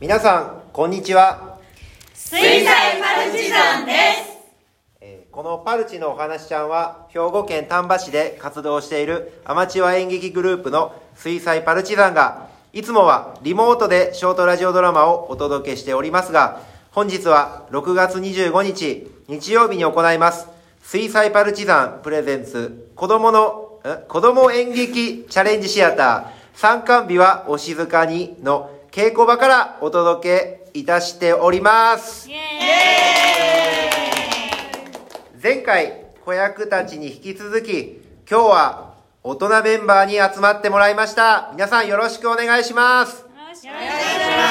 皆さんこんにちは、水彩パルチザンです。えーこのパルチのお話ちゃんは兵庫県丹波市で活動しているアマチュア演劇グループの水彩パルチザンがいつもはリモートでショートラジオドラマをお届けしておりますが本日は6月25日日曜日に行います。水彩パルチザンプレゼンツ子供のん子供演劇チャレンジシアター。参観日はお静かにの稽古場からお届けいたしております。前回子役たちに引き続き今日は大人メンバーに集まってもらいました。皆さんよろしくお願いします。よろしくお願いしお願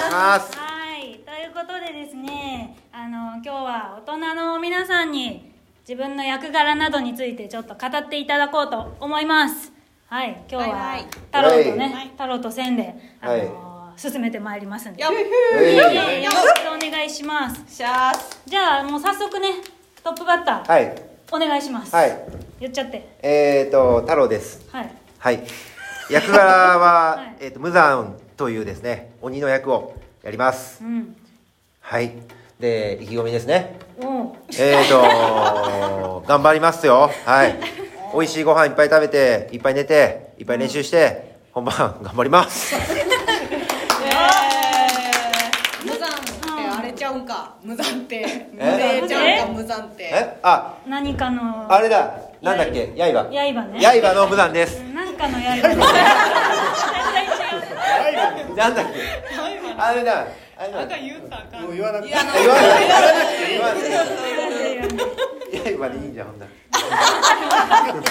いします。はい。ということでですねあの今日は大人の皆さんに自分の役柄などについてちょっと語っていただこうと思いますはい今日は太郎とね、はい。太郎と線であの、はい。進めてまいりますんで。よろしくお願いします。じゃあもう早速ねトップバッター、はい。お願いします、はい。言っちゃって。えーと太郎です。はい。はい。役柄は、はい。えーと無惨というですね鬼の役をやります。うん。はい。で意気込みですね。おう。えーと 頑張りますよ。はい美味しいご飯いっぱい食べていっぱい寝ていっぱい練習して、本番 頑張ります。無残ってあれちゃうんか。無残って。無え礼ちゃうんか無残って。え？あ。何かの。あれだ。なんだっけ？刃刃ね。刃の無惨です。なんかの刃ねなんだっけ？あれだ。あれだ。か言うたらあかん。もう言わなくて言わない。言わなくて言わなくて刃でいいんじゃんほんなら無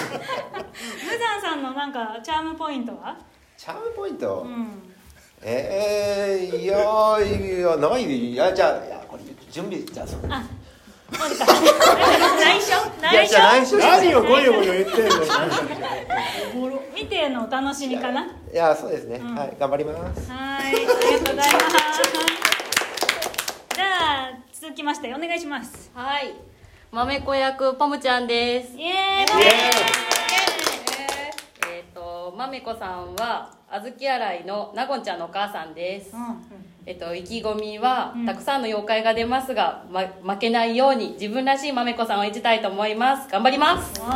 惨さんのなんかチャームポイントは？チャームポイント、うん。えー、いやーいやないいやじゃあいやこれ準備じゃあそう。あ内緒？いや内緒じゃあ内緒何をゴヨゴヨ言ってんの？見てのお楽しみかな？はいやそうですね、ん。はい頑張ります。ありがとうございます。じゃあ続きましてお願いします。はい。豆子役ポムちゃんです。イエーイえっ、と豆子さんは小豆洗いのなごんちゃんのお母さんです。うんえっと意気込みは、うんたくさんの妖怪が出ますが、ま、負けないように自分らしい豆子さんを演じたいと思います。頑張ります。おー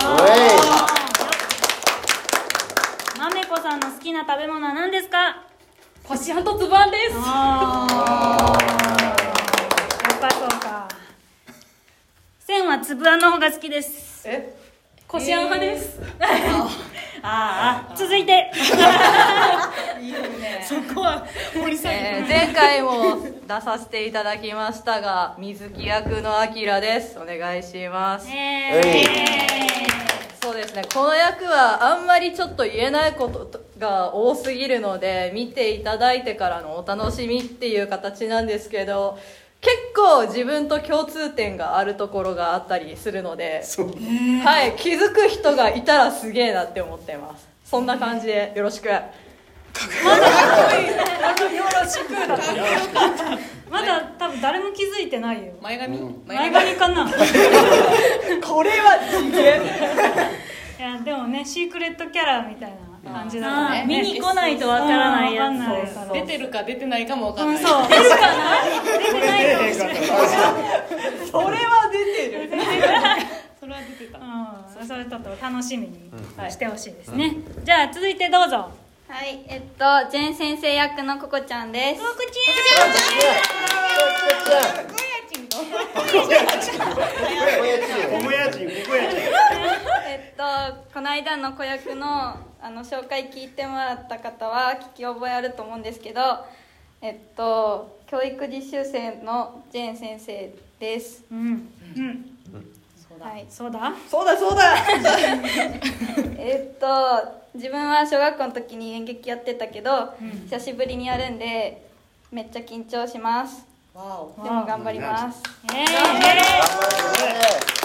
まめこさんの好きな食べ物は何ですか？こしあんとつぶあんです。ああやっぱそうか線はつぶあんの方が好きです。え？こしあん派です。ああ続いて。いいよね。そこは掘り下えー前回も出させていただきましたが水木役のあきらです。お願いします。え。そうですね。この役はあんまりちょっと言えないことが多すぎるので見ていただいてからのお楽しみっていう形なんですけど結構自分と共通点があるところがあったりするのではい気づく人がいたらすげえなって思ってます。そんな感じでよろしく。まだ多分誰も気づいてないよ。前髪。前髪かな。これはすげえいやでもねシークレットキャラみたいな感じだね。見に来ないとわからないやつ。出てるか出てないかもわかんない。うんそう。出るかな？出てないかもしれな？いそれは出てるそれは出てた。うんそれちょっと楽しみにしてほしいですね、じゃあ続いてどうぞ。はい、えっと、ジェン先生役のココちゃんです。こちここやちん。ここやちん。えっと、この間の子役の、あの、紹介聞いてもらった方は、聞き覚えあると思うんですけど。えっと、教育実習生のジェーン先生です。うんうんはい、そうだ？そうだそうだ えっと、自分は小学校の時に演劇やってたけど、久しぶりにやるんで。めっちゃ緊張します。わおでも頑張ります。ええもうフレ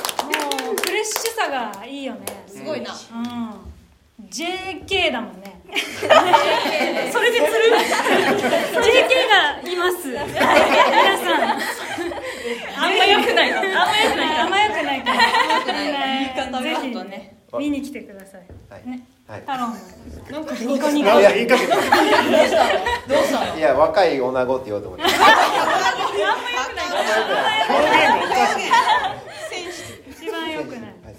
ッシュさがいいよね。すごいな。うん。JK だもんね。それで釣る？JK がいます。皆さん。あんま良くないあんま良くない。あんま良くないから。言い方がねひ見に来てください。はい。ね。はい。太郎もなんかニコニコ。なんか言いかどうした？のいやや若い女子って言おうと思って。一番良くない。はい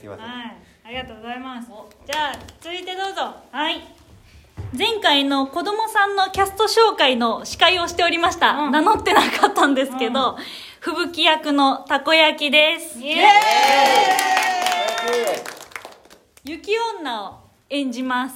すいません。はいありがとうございます。じゃあ続いてどうぞ。はい。前回の子供さんのキャスト紹介の司会をしておりました、うん。名乗ってなかったんですけど、吹雪役のたこ焼きです。雪女を演じます、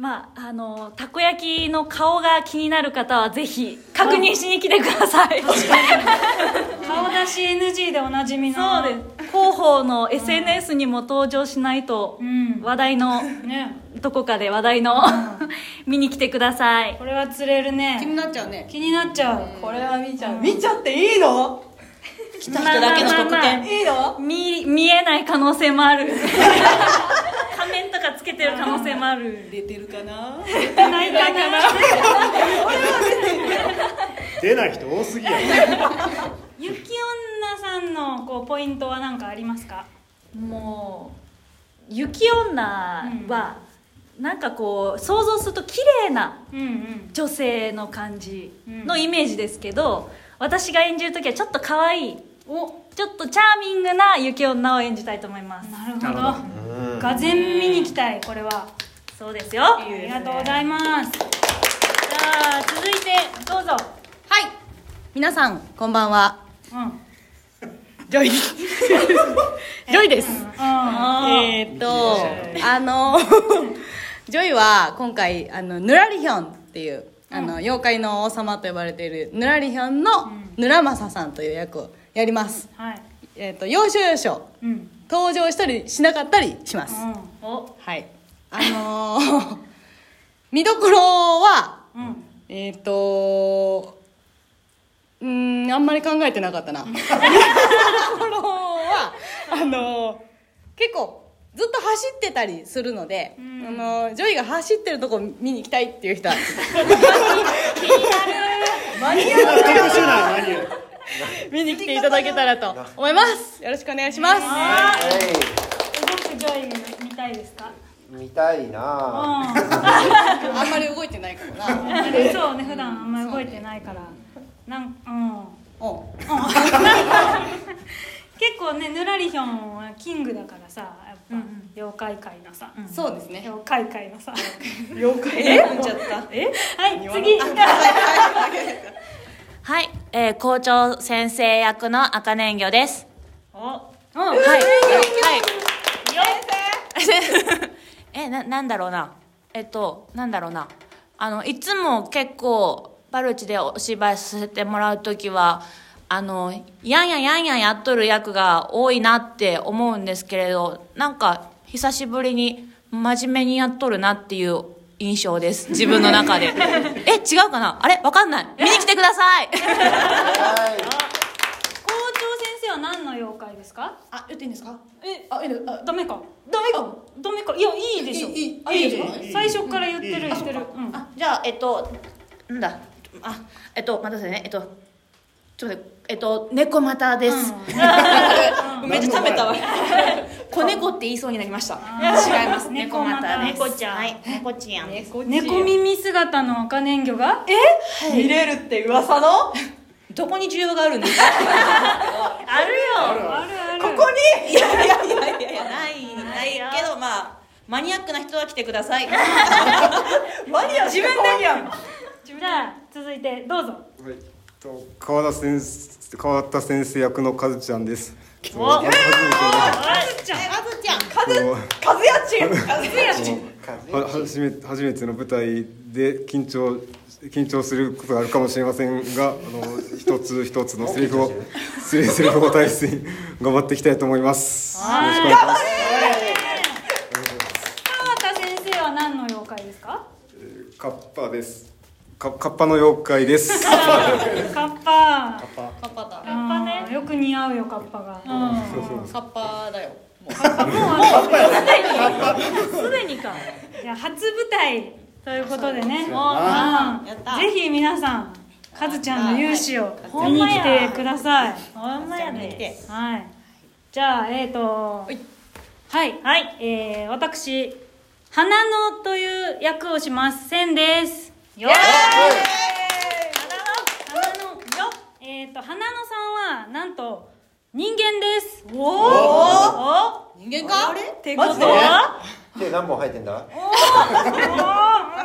まああのたこ焼きの顔が気になる方はぜひ確認しに来てください、顔出し NG でおなじみの。そうです。広報の SNS にも登場しないとうん。話題のね。どこかで話題の見に来てください。これは釣れるね。気になっちゃうね。気になっちゃう。これは見ちゃう。見ちゃっていいの？来た人だけの特典いいの見見えない可能性もある 仮面とかつけてる可能性もある。出てるかな？ないかな。出ない人多すぎや雪女さんのこうポイントは何かありますか？もう雪女は、なんかこう想像すると綺麗なうんうん。女性の感じのイメージですけど、私が演じる時はちょっと可愛いお。ちょっとチャーミングな雪女を演じたいと思います。なるほなるほど。うんがぜん見に来たいこれは。そうですよ。ありがとうございます。じゃあ続いてどうぞ。はい。皆さんこんばんは。うん。ジョイ。ジョイです。あえーっとあの ジョイは今回あのヌラリヒョンっていうあの、妖怪の王様と呼ばれているヌラリヒョンのヌラマサさんという役をやります、はい。えーっと要所要所。うん登場したりしなかったりします、うお。はい。あのー 見どころはんうん。えーっとうーんあんまり考えてなかったな。見どころはあのー結構ずっと走ってたりするので、あのージョイが走ってるとこ見に行きたいっていう人は。特殊なマニュ ア。ル 見に来ていただけたらと思います。よろしくお願いします。は動くジョイ見たいですか？い見たいな。あ あんまり動いてないかもな。うんそうね普段あんまり動いてないから。なんうん。お。結構ねぬらりひょんはキングだからさやっぱ、妖怪界のさ、そうですね。妖怪界のさ。妖怪えちゃった。え？はい次。はい、えー校長先生役の赤年魚です。おはい。はい。え、な、なんだろうな。えっと、なんだろうな。あの、いつも結構、バルチでお芝居させてもらうときは、あの、やんやんやんやんやっとる役が多いなって思うんですけれど、なんか、久しぶりに真面目にやっとるなっていう印象です。自分の中で。え、違うかな？あれ？わかんない。見に来てください。校長先生は何の妖怪ですか？あ言っていいんですか？えあいいのあダメか。ダメかダメか。いやいいでしょ。いいいいあいいですか？最初から言ってる言ってる。うん。あじゃあえっとなんだ？あえっと待ってくださいね。えっとちょっと待って。えっと猫股です、めっちゃ食べたわ子猫って言いそうになりました。違います。猫股です。猫ちゃん。はい。猫ちゃん猫耳姿の赤年魚が？え？見れるって噂の？どこに需要があるんですか？あるよ。あるあるここに？いやいやいやいやいやないないけどまあマニアックな人は来てください。マニア自分でやん。じゃあ続いてどうぞ。はいと川田先生川田先生役のカズちゃんです。お初めてあずちゃんあずちゃんのカズヤチンカズヤチンは初め初めての舞台で緊張緊張することがあるかもしれませんがあの一つ一つのセリフをセリフを大切に頑張っていきたいと思います。よろしくお願いします。川田先生は何の妖怪ですか？カッパです。かカッパの妖怪です。カッパカッパだ。あーよく似合うよカッパが。カッパだよ。すでにか。いや初舞台ということでね。あう。ん。やった。ぜひ皆さんカズちゃんの勇姿を見に来てください。ほんまやではい。じゃあえっ、ー、とはい。はい。えー、私花野という役をします千ですよ花のよえっ、ー、と花野さんはなんと人間です。おお人間か？あれってことは？手何本生えてんだ？お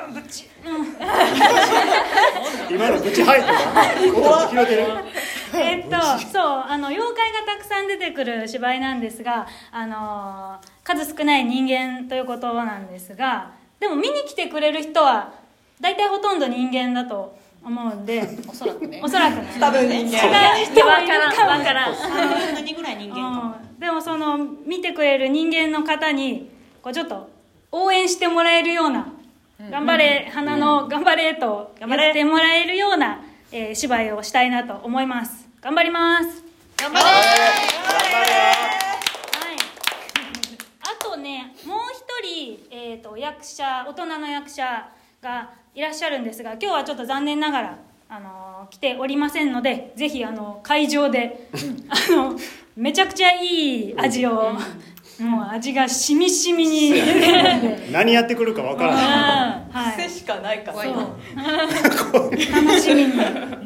おぶち、うん、今のぶち生えてる？怖っ広げるえっと、そうあの妖怪がたくさん出てくる芝居なんですが、あのー、数少ない人間ということなんですがでも見に来てくれる人は大体ほとんど人間だと思うんでおそらくね。おそらく。ね多分人間。違う人もいるかもわからん。わからん何ぐらい人間かうん。でもその見てくれる人間の方にこうちょっと応援してもらえるような「頑張れ花の頑張れ」と言ってもらえるような、えー芝居をしたいなと思います。頑張ります。頑張れ。はい。あとねもう一人、えー、と役者大人の役者がいらっしゃるんですが今日はちょっと残念ながら、あのー来ておりませんのでぜひあの会場であのめちゃくちゃいい味を、もう味がしみしみに。何やってくるかわからない。はい、癖しかないから。楽しみに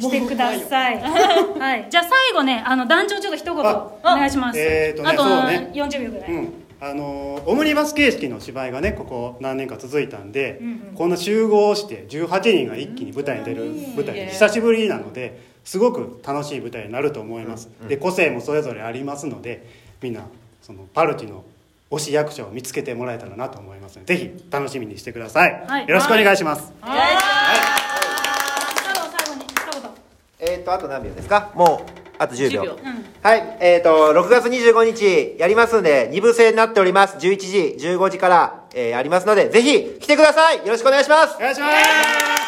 してください。はい、じゃあ最後ね、あの団長ちょっと一言お願いします。えーとねあとそうね。40秒ぐらい。うんあのオムニバス形式の芝居がねここ何年か続いたんで、うんうん。こんな集合して18人が一気に舞台に出る舞台久しぶりなのですごく楽しい舞台になると思います、で個性もそれぞれありますのでみんなそのパルチの推し役者を見つけてもらえたらなと思いますのでぜひ楽しみにしてください、はい。よろしくお願いします、最後最後に一言。えっ、とあと何秒ですか？もうあと10秒。10秒。うん。はいえっ、と6月25日やりますんで2部制になっております。11時15時から、えーありますのでぜひ来てください。よろしくお願いします。お願いします